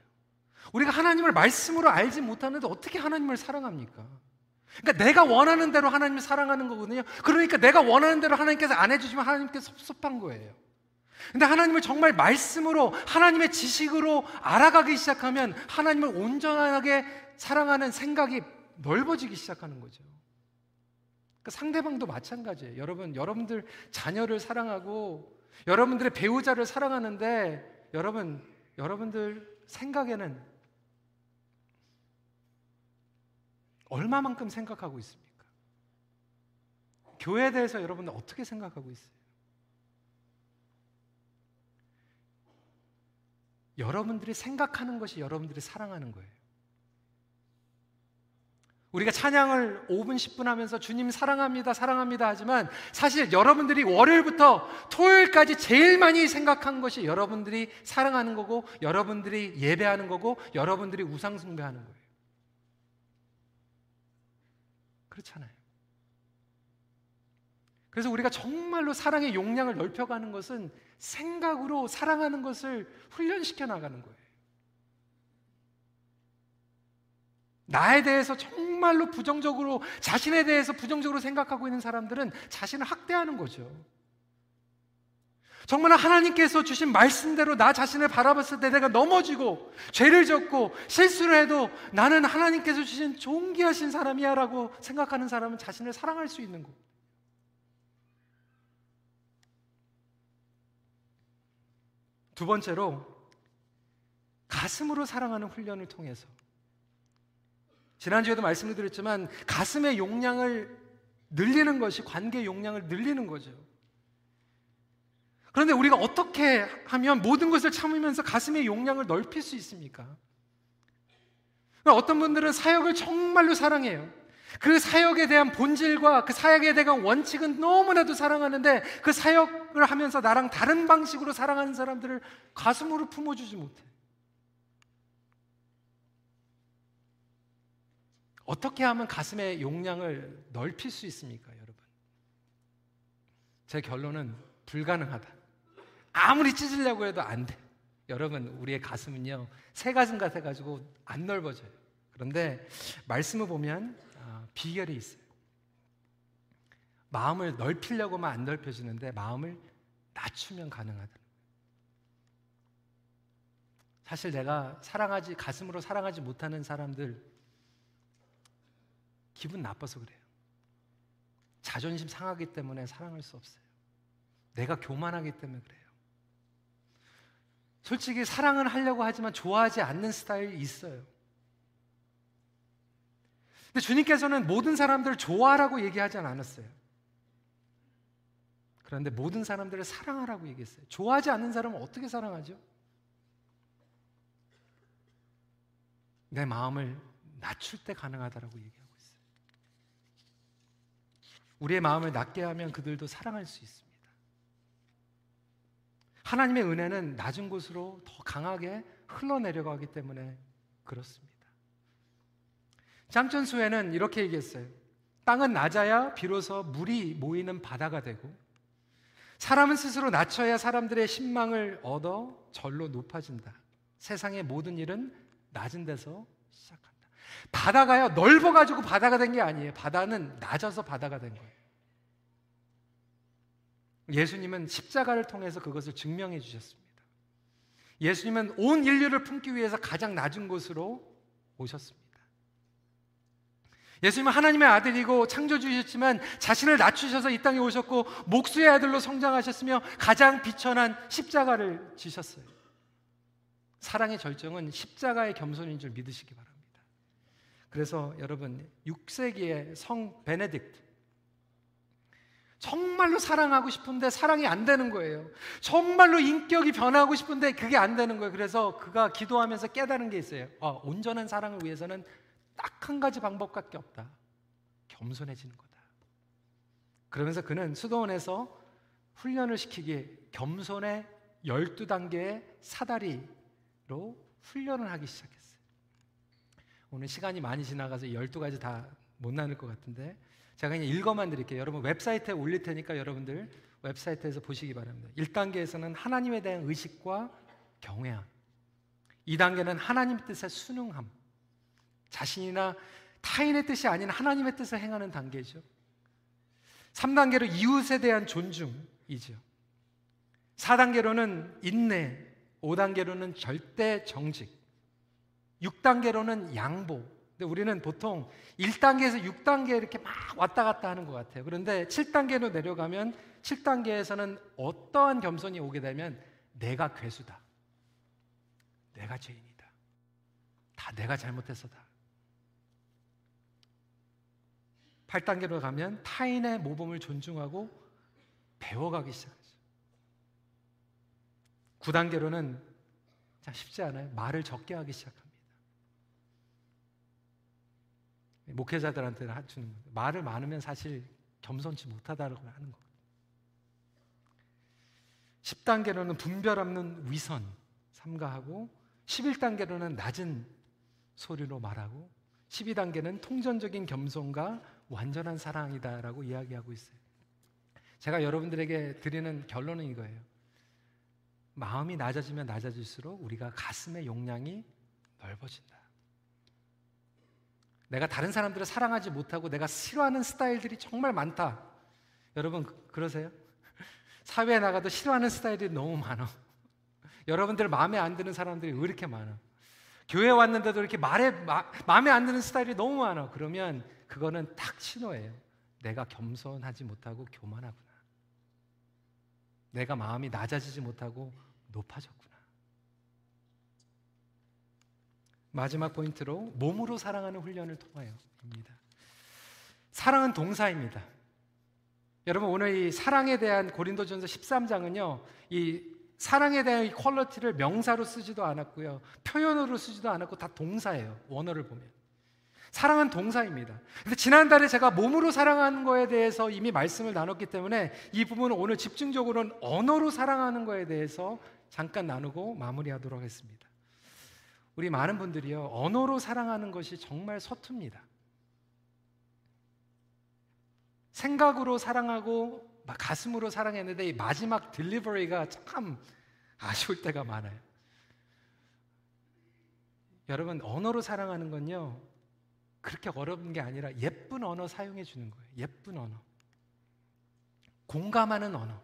A: 우리가 하나님을 말씀으로 알지 못하는데 어떻게 하나님을 사랑합니까? 그러니까 내가 원하는 대로 하나님을 사랑하는 거거든요. 그러니까 내가 원하는 대로 하나님께서 안 해주시면 하나님께서 섭섭한 거예요. 근데 하나님을 정말 말씀으로 하나님의 지식으로 알아가기 시작하면 하나님을 온전하게 사랑하는 생각이 넓어지기 시작하는 거죠. 그 상대방도 마찬가지예요. 여러분, 여러분들 자녀를 사랑하고 여러분들의 배우자를 사랑하는데 여러분, 여러분들 생각에는 얼마만큼 생각하고 있습니까? 교회에 대해서 여러분들 어떻게 생각하고 있어요? 여러분들이 생각하는 것이 여러분들이 사랑하는 거예요. 우리가 찬양을 5분, 10분 하면서 주님 사랑합니다, 사랑합니다 하지만 사실 여러분들이 월요일부터 토요일까지 제일 많이 생각한 것이 여러분들이 사랑하는 거고 여러분들이 예배하는 거고 여러분들이 우상숭배하는 거예요. 그렇잖아요. 그래서 우리가 정말로 사랑의 용량을 넓혀가는 것은 생각으로 사랑하는 것을 훈련시켜 나가는 거예요. 나에 대해서 정말로 부정적으로, 자신에 대해서 부정적으로 생각하고 있는 사람들은 자신을 학대하는 거죠. 정말 하나님께서 주신 말씀대로 나 자신을 바라봤을 때 내가 넘어지고 죄를 졌고 실수를 해도 나는 하나님께서 주신 존귀하신 사람이야 라고 생각하는 사람은 자신을 사랑할 수 있는 거. 두 번째로 가슴으로 사랑하는 훈련을 통해서 지난주에도 말씀을 드렸지만 가슴의 용량을 늘리는 것이 관계 용량을 늘리는 거죠. 그런데 우리가 어떻게 하면 모든 것을 참으면서 가슴의 용량을 넓힐 수 있습니까? 어떤 분들은 사역을 정말로 사랑해요. 그 사역에 대한 본질과 그 사역에 대한 원칙은 너무나도 사랑하는데 그 사역을 하면서 나랑 다른 방식으로 사랑하는 사람들을 가슴으로 품어주지 못해. 어떻게 하면 가슴의 용량을 넓힐 수 있습니까, 여러분? 제 결론은 불가능하다. 아무리 찢으려고 해도 안 돼. 여러분, 우리의 가슴은요, 새 가슴 같아가지고 안 넓어져요. 그런데 말씀을 보면 아, 비결이 있어요. 마음을 넓히려고만 안 넓혀지는데 마음을 낮추면 가능하다. 사실 내가 사랑하지 가슴으로 사랑하지 못하는 사람들 기분 나빠서 그래요. 자존심 상하기 때문에 사랑할 수 없어요. 내가 교만하기 때문에 그래요. 솔직히 사랑은 하려고 하지만 좋아하지 않는 스타일이 있어요. 근데 주님께서는 모든 사람들을 좋아하라고 얘기하지 않았어요. 그런데 모든 사람들을 사랑하라고 얘기했어요. 좋아하지 않는 사람은 어떻게 사랑하죠? 내 마음을 낮출 때 가능하다라고 얘기하고 있어요. 우리의 마음을 낮게 하면 그들도 사랑할 수 있습니다. 하나님의 은혜는 낮은 곳으로 더 강하게 흘러내려가기 때문에 그렇습니다. 잠천수에는 이렇게 얘기했어요. 땅은 낮아야 비로소 물이 모이는 바다가 되고 사람은 스스로 낮춰야 사람들의 신망을 얻어 절로 높아진다. 세상의 모든 일은 낮은 데서 시작한다. 바다가요 넓어가지고 바다가 된 게 아니에요. 바다는 낮아서 바다가 된 거예요. 예수님은 십자가를 통해서 그것을 증명해 주셨습니다. 예수님은 온 인류를 품기 위해서 가장 낮은 곳으로 오셨습니다. 예수님은 하나님의 아들이고 창조주이셨지만 자신을 낮추셔서 이 땅에 오셨고 목수의 아들로 성장하셨으며 가장 비천한 십자가를 지셨어요. 사랑의 절정은 십자가의 겸손인 줄 믿으시기 바랍니다. 그래서 여러분 6세기의 성 베네딕트 정말로 사랑하고 싶은데 사랑이 안 되는 거예요. 정말로 인격이 변하고 싶은데 그게 안 되는 거예요. 그래서 그가 기도하면서 깨달은 게 있어요. 아, 온전한 사랑을 위해서는 딱 한 가지 방법밖에 없다. 겸손해지는 거다. 그러면서 그는 수도원에서 훈련을 시키기에 겸손의 12단계의 사다리로 훈련을 하기 시작했어요. 오늘 시간이 많이 지나가서 12가지 다 못 나눌 것 같은데 제가 그냥 읽어만 드릴게요. 여러분 웹사이트에 올릴 테니까 여러분들 웹사이트에서 보시기 바랍니다. 1단계에서는 하나님에 대한 의식과 경외함. 2단계는 하나님 뜻의 순응함. 자신이나 타인의 뜻이 아닌 하나님의 뜻을 행하는 단계죠. 3단계로 이웃에 대한 존중이죠. 4단계로는 인내, 5단계로는 절대 정직, 6단계로는 양보. 근데 우리는 보통 1단계에서 6단계 이렇게 막 왔다 갔다 하는 것 같아요. 그런데 7단계로 내려가면 7단계에서는 어떠한 겸손이 오게 되면 내가 괴수다. 내가 죄인이다. 다 내가 잘못해서다. 8단계로 가면 타인의 모범을 존중하고 배워가기 시작하죠. 9단계로는 자 쉽지 않아요. 말을 적게 하기 시작합니다. 목회자들한테 주는 거예요. 말을 많으면 사실 겸손치 못하다라고 하는 거예요. 10단계로는 분별 없는 위선 삼가하고 11단계로는 낮은 소리로 말하고 12단계는 통전적인 겸손과 완전한 사랑이다라고 이야기하고 있어요. 제가 여러분들에게 드리는 결론은 이거예요. 마음이 낮아지면 낮아질수록 우리가 가슴의 용량이 넓어진다. 내가 다른 사람들을 사랑하지 못하고 내가 싫어하는 스타일들이 정말 많다. 여러분 그러세요? 사회에 나가도 싫어하는 스타일이 너무 많아. 여러분들 마음에 안 드는 사람들이 왜 이렇게 많아? 교회 왔는데도 이렇게 말에 마, 마음에 안 드는 스타일이 너무 많아. 그러면 그거는 딱 신호예요. 내가 겸손하지 못하고 교만하구나. 내가 마음이 낮아지지 못하고 높아졌구나. 마지막 포인트로 몸으로 사랑하는 훈련을 통하여입니다. 사랑은 동사입니다. 여러분 오늘 이 사랑에 대한 고린도전서 13장은요. 이 사랑에 대한 이 quality를 명사로 쓰지도 않았고요. 표현으로 쓰지도 않았고 다 동사예요. 원어를 보면. 사랑은 동사입니다. 근데 지난달에 제가 몸으로 사랑하는 거에 대해서 이미 말씀을 나눴기 때문에 이 부분은 오늘 집중적으로는 언어로 사랑하는 거에 대해서 잠깐 나누고 마무리하도록 하겠습니다. 우리 많은 분들이요, 언어로 사랑하는 것이 정말 서툽니다. 생각으로 사랑하고 가슴으로 사랑했는데 이 마지막 딜리버리가 참 아쉬울 때가 많아요. 여러분, 언어로 사랑하는 건요, 그렇게 어려운 게 아니라 예쁜 언어 사용해 주는 거예요. 예쁜 언어. 공감하는 언어.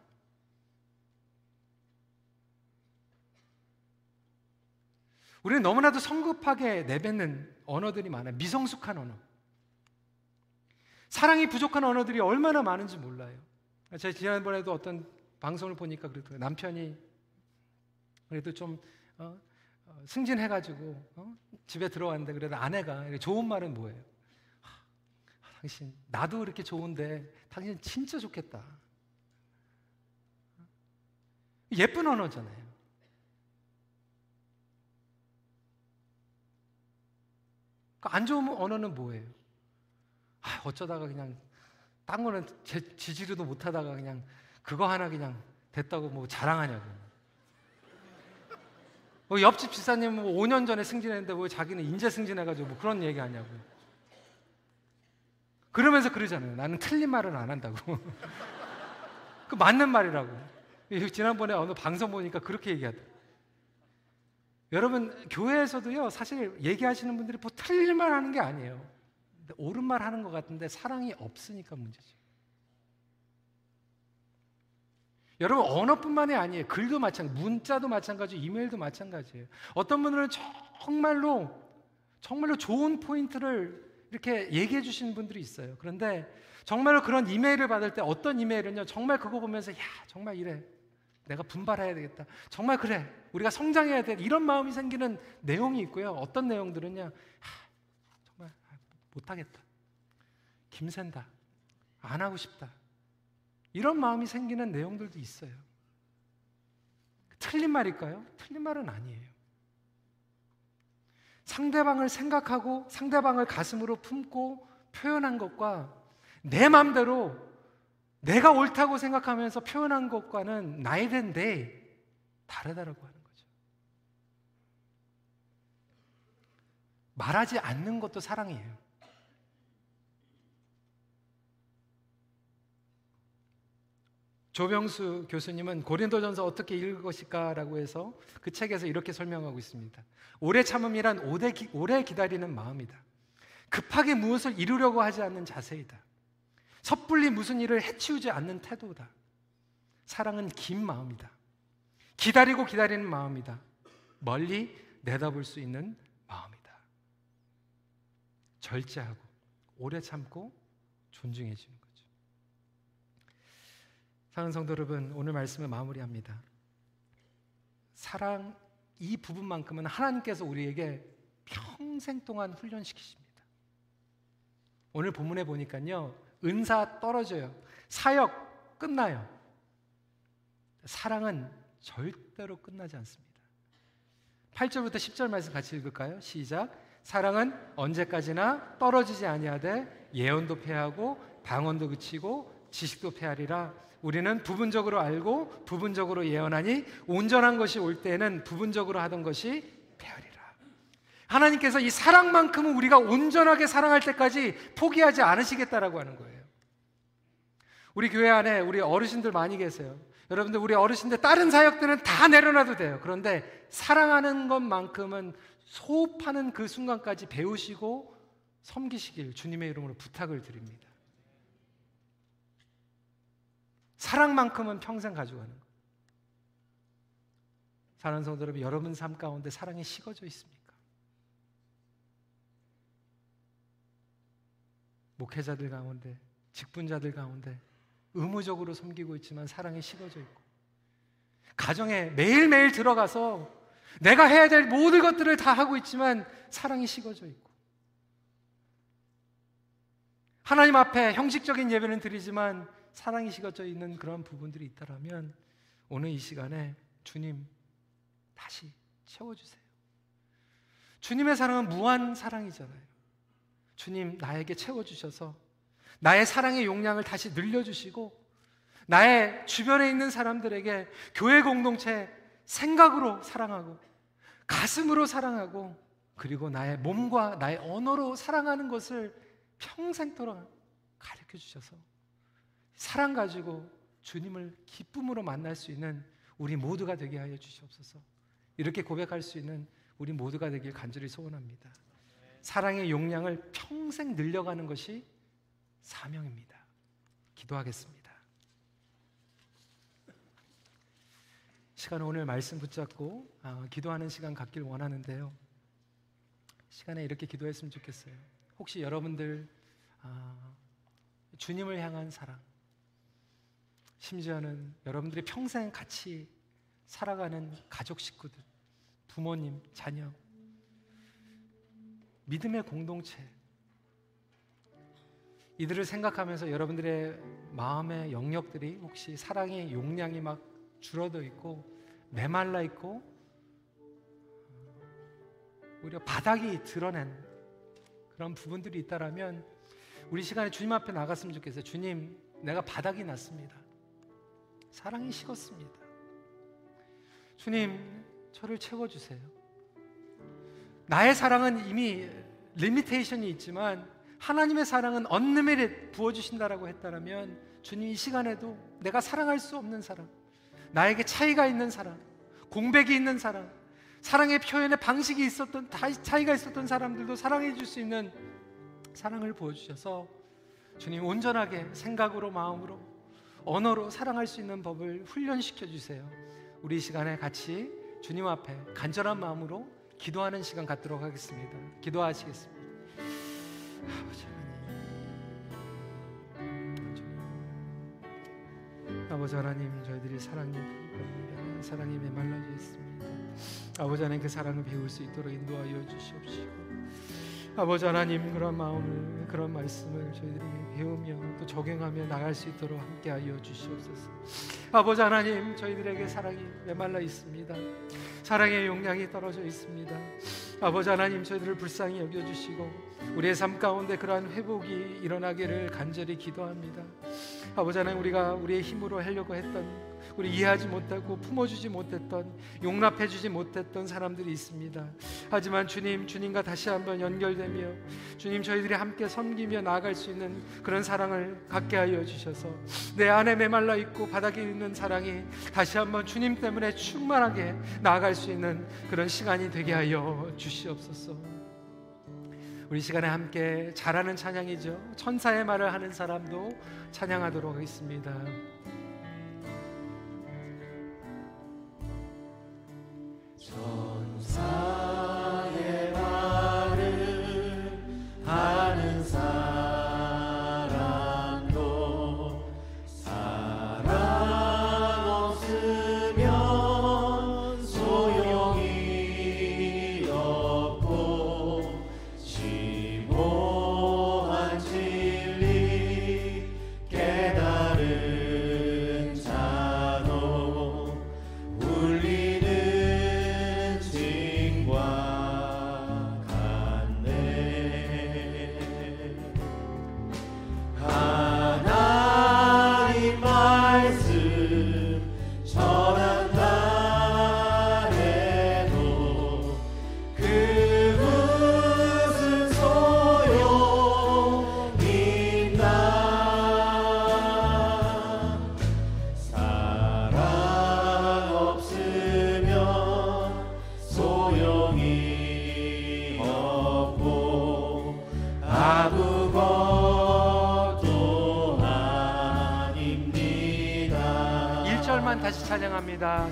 A: 우리는 너무나도 성급하게 내뱉는 언어들이 많아요. 미성숙한 언어. 사랑이 부족한 언어들이 얼마나 많은지 몰라요. 제가 지난번에도 어떤 방송을 보니까 그랬더라고요. 남편이 그래도 좀 어, 어, 승진해가지고 어? 집에 들어왔는데 그래도 아내가 좋은 말은 뭐예요? 아, 당신 나도 이렇게 좋은데 당신 진짜 좋겠다. 예쁜 언어잖아요. 그안 좋은 언어는 뭐예요? 아, 어쩌다가 그냥 딴 거는 제, 지지도 못하다가 그냥 그거 하나 그냥 됐다고 뭐 자랑하냐고. 뭐 옆집 집사님 뭐 5년 전에 승진했는데 왜 자기는 인제 승진해가지고 뭐 그런 얘기 하냐고. 그러면서 그러잖아요. 나는 틀린 말은 안 한다고. 그 맞는 말이라고. 지난번에 어느 방송 보니까 그렇게 얘기하더라고. 여러분 교회에서도요 사실 얘기하시는 분들이 뭐 틀릴 말 하는 게 아니에요. 옳은 말 하는 것 같은데 사랑이 없으니까 문제죠. 여러분 언어뿐만이 아니에요. 글도 마찬가지, 문자도 마찬가지, 이메일도 마찬가지예요. 어떤 분들은 정말로 정말로 좋은 포인트를 이렇게 얘기해 주시는 분들이 있어요. 그런데 정말로 그런 이메일을 받을 때 어떤 이메일은요, 정말 그거 보면서 야 정말 이래, 내가 분발해야 되겠다. 정말 그래, 우리가 성장해야 돼. 이런 마음이 생기는 내용이 있고요. 어떤 내용들은요, 하, 못하겠다, 김샌다, 안 하고 싶다. 이런 마음이 생기는 내용들도 있어요. 틀린 말일까요? 틀린 말은 아니에요. 상대방을 생각하고 상대방을 가슴으로 품고 표현한 것과 내 마음대로 내가 옳다고 생각하면서 표현한 것과는 나에 대한 데 다르다라고 하는 거죠. 말하지 않는 것도 사랑이에요. 조병수 교수님은 고린도전서 어떻게 읽을 것일까라고 해서 그 책에서 이렇게 설명하고 있습니다. 오래 참음이란 오래, 기, 오래 기다리는 마음이다. 급하게 무엇을 이루려고 하지 않는 자세이다. 섣불리 무슨 일을 해치우지 않는 태도다. 사랑은 긴 마음이다. 기다리고 기다리는 마음이다. 멀리 내다볼 수 있는 마음이다. 절제하고 오래 참고 존중해 주는 것. 사랑하는 성도 여러분, 오늘 말씀을 마무리합니다. 사랑 이 부분만큼은 하나님께서 우리에게 평생 동안 훈련시키십니다. 오늘 본문에 보니까요, 은사 떨어져요. 사역 끝나요. 사랑은 절대로 끝나지 않습니다. 8절부터 10절 말씀 같이 읽을까요? 시작. 사랑은 언제까지나 떨어지지 아니하되 예언도 패하고 방언도 그치고 지식도 패하리라. 우리는 부분적으로 알고 부분적으로 예언하니 온전한 것이 올 때에는 부분적으로 하던 것이 배하리라. 하나님께서 이 사랑만큼은 우리가 온전하게 사랑할 때까지 포기하지 않으시겠다라고 하는 거예요. 우리 교회 안에 우리 어르신들 많이 계세요. 여러분들 우리 어르신들 다른 사역들은 다 내려놔도 돼요. 그런데 사랑하는 것만큼은 소흡하는 그 순간까지 배우시고 섬기시길 주님의 이름으로 부탁을 드립니다. 사랑만큼은 평생 가져가는 것. 사랑하는 성도 여러분, 여러분 삶 가운데 사랑이 식어져 있습니까? 목회자들 가운데, 직분자들 가운데 의무적으로 섬기고 있지만 사랑이 식어져 있고 가정에 매일매일 들어가서 내가 해야 될 모든 것들을 다 하고 있지만 사랑이 식어져 있고 하나님 앞에 형식적인 예배는 드리지만 사랑이 식어져 있는 그런 부분들이 있다라면 오늘 이 시간에 주님 다시 채워주세요. 주님의 사랑은 무한 사랑이잖아요. 주님 나에게 채워주셔서 나의 사랑의 용량을 다시 늘려주시고 나의 주변에 있는 사람들에게 교회 공동체 생각으로 사랑하고 가슴으로 사랑하고 그리고 나의 몸과 나의 언어로 사랑하는 것을 평생토록 가르쳐 주셔서 사랑 가지고 주님을 기쁨으로 만날 수 있는 우리 모두가 되게 하여 주시옵소서. 이렇게 고백할 수 있는 우리 모두가 되길 간절히 소원합니다. 사랑의 용량을 평생 늘려가는 것이 사명입니다. 기도하겠습니다. 시간 오늘 말씀 붙잡고 아, 기도하는 시간 갖길 원하는데요. 시간에 이렇게 기도했으면 좋겠어요. 혹시 여러분들 아, 주님을 향한 사랑, 심지어는 여러분들이 평생 같이 살아가는 가족 식구들, 부모님, 자녀, 믿음의 공동체, 이들을 생각하면서 여러분들의 마음의 영역들이 혹시 사랑의 용량이 막 줄어들 있고 메말라 있고 오히려 바닥이 드러낸 그런 부분들이 있다라면 우리 시간에 주님 앞에 나갔으면 좋겠어요. 주님, 내가 바닥이 났습니다. 사랑이 식었습니다. 주님, 저를 채워주세요. 나의 사랑은 이미 limitation이 있지만 하나님의 사랑은 unlimited 부어주신다라고 했다면 주님 이 시간에도 내가 사랑할 수 없는 사람, 나에게 차이가 있는 사람, 공백이 있는 사람, 사랑의 표현의 방식이 있었던 차이가 있었던 사람들도 사랑해 줄 수 있는 사랑을 보여주셔서 주님 온전하게 생각으로 마음으로 언어로 사랑할 수 있는 법을 훈련시켜 주세요. 우리 시간에 같이 주님 앞에 간절한 마음으로 기도하는 시간 갖도록 하겠습니다. 기도하시겠습니다. 아버지 아버지 하나님 저희들이 사랑이 사랑이 메말라져 있습니다. 아버지 하나님 그 사랑을 배울 수 있도록 인도하여 주시옵시고 아버지 하나님 그런 마음을 그런 말씀을 저희들이 배우며 또 적용하며 나갈 수 있도록 함께하여 주시옵소서. 아버지 하나님 저희들에게 사랑이 메말라 있습니다. 사랑의 용량이 떨어져 있습니다. 아버지 하나님 저희들을 불쌍히 여겨 주시고 우리의 삶 가운데 그러한 회복이 일어나기를 간절히 기도합니다. 아버지 하나님 우리가 우리의 힘으로 하려고 했던 우리 이해하지 못하고 품어주지 못했던 용납해주지 못했던 사람들이 있습니다. 하지만 주님 주님과 다시 한번 연결되며 주님 저희들이 함께 섬기며 나아갈 수 있는 그런 사랑을 갖게 하여 주셔서 내 안에 메말라 있고 바닥에 있는 사랑이 다시 한번 주님 때문에 충만하게 나아갈 수 있는 그런 시간이 되게 하여 주시옵소서. 우리 시간에 함께 잘하는 찬양이죠. 천사의 말을 하는 사람도 찬양하도록 하겠습니다. 천사의
B: 발을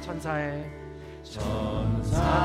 B: 천사의. 천사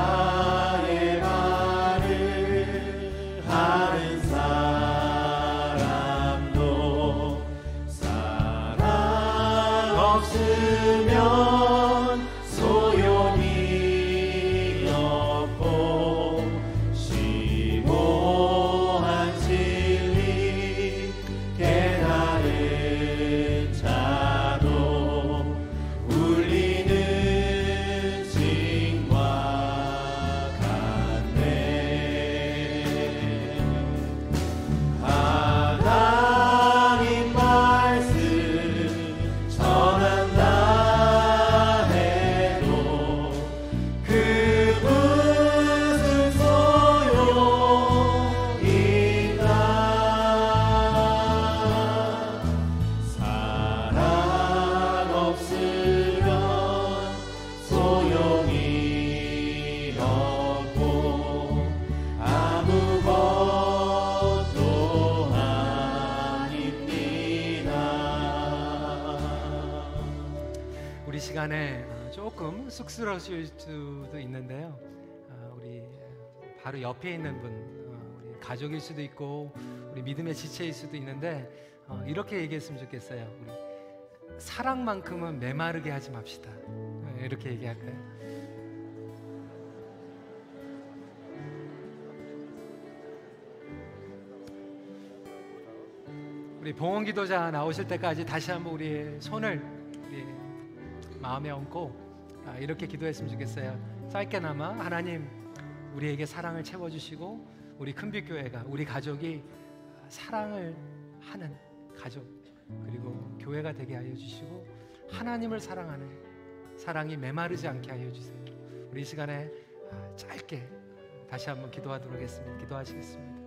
A: 쑥스러우실 수도 있는데요. 어, 우리 바로 옆에 있는 분, 어, 우리 가족일 수도 있고 우리 믿음의 지체일 수도 있는데 어, 이렇게 얘기했으면 좋겠어요. 우리 사랑만큼은 메마르게 하지 맙시다. 이렇게 얘기할까요? 우리 봉헌 기도자 나오실 때까지 다시 한번 우리의 손을 우리 마음에 얹고 아, 이렇게 기도했으면 좋겠어요. 짧게나마 하나님 우리에게 사랑을 채워주시고 우리 큰빛교회가 우리 가족이 사랑을 하는 가족 그리고 교회가 되게 하여 주시고 하나님을 사랑하는 사랑이 메마르지 않게 하여 주세요. 우리 시간에 아, 짧게 다시 한번 기도하도록 하겠습니다. 기도하시겠습니다.